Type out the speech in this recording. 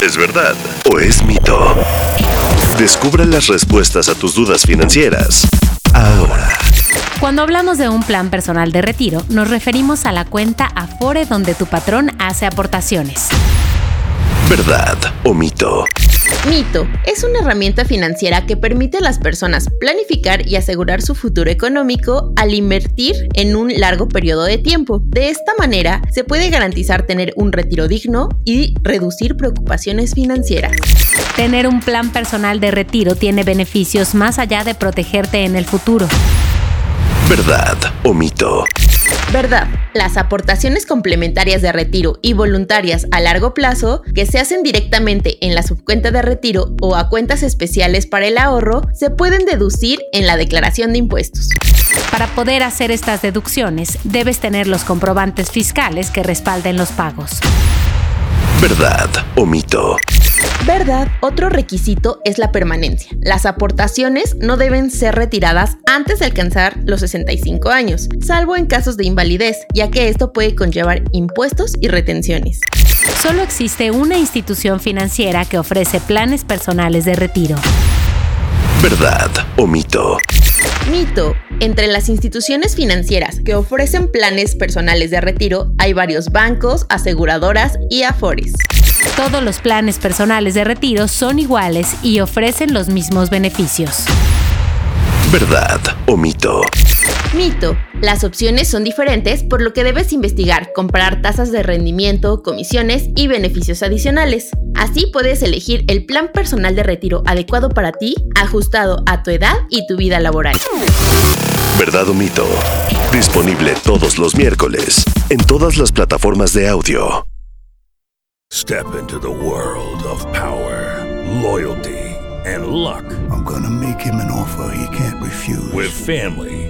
¿Es verdad o es mito? Descubra las respuestas a tus dudas financieras ahora. Cuando hablamos de un plan personal de retiro, nos referimos a la cuenta Afore donde tu patrón hace aportaciones. ¿Verdad o mito? Mito es una herramienta financiera que permite a las personas planificar y asegurar su futuro económico al invertir en un largo periodo de tiempo. De esta manera, se puede garantizar tener un retiro digno y reducir preocupaciones financieras. Tener un plan personal de retiro tiene beneficios más allá de protegerte en el futuro. ¿Verdad o mito? Verdad, las aportaciones complementarias de retiro y voluntarias a largo plazo que se hacen directamente en la subcuenta de retiro o a cuentas especiales para el ahorro se pueden deducir en la declaración de impuestos. Para poder hacer estas deducciones, debes tener los comprobantes fiscales que respalden los pagos. ¿Verdad o mito? Verdad, otro requisito es la permanencia. Las aportaciones no deben ser retiradas antes de alcanzar los 65 años, salvo en casos de invalidez, ya que esto puede conllevar impuestos y retenciones. Solo existe una institución financiera que ofrece planes personales de retiro. ¿Verdad o mito? Mito. Entre las instituciones financieras que ofrecen planes personales de retiro hay varios bancos, aseguradoras y afores. Todos los planes personales de retiro son iguales y ofrecen los mismos beneficios. ¿Verdad o mito? Mito. Las opciones son diferentes, por lo que debes investigar, comparar tasas de rendimiento, comisiones y beneficios adicionales. Así puedes elegir el plan personal de retiro adecuado para ti, ajustado a tu edad y tu vida laboral. ¿Verdad o mito? Disponible todos los miércoles en todas las plataformas de audio. Step into the world of power, loyalty, and luck. I'm gonna make him an offer he can't refuse. With family,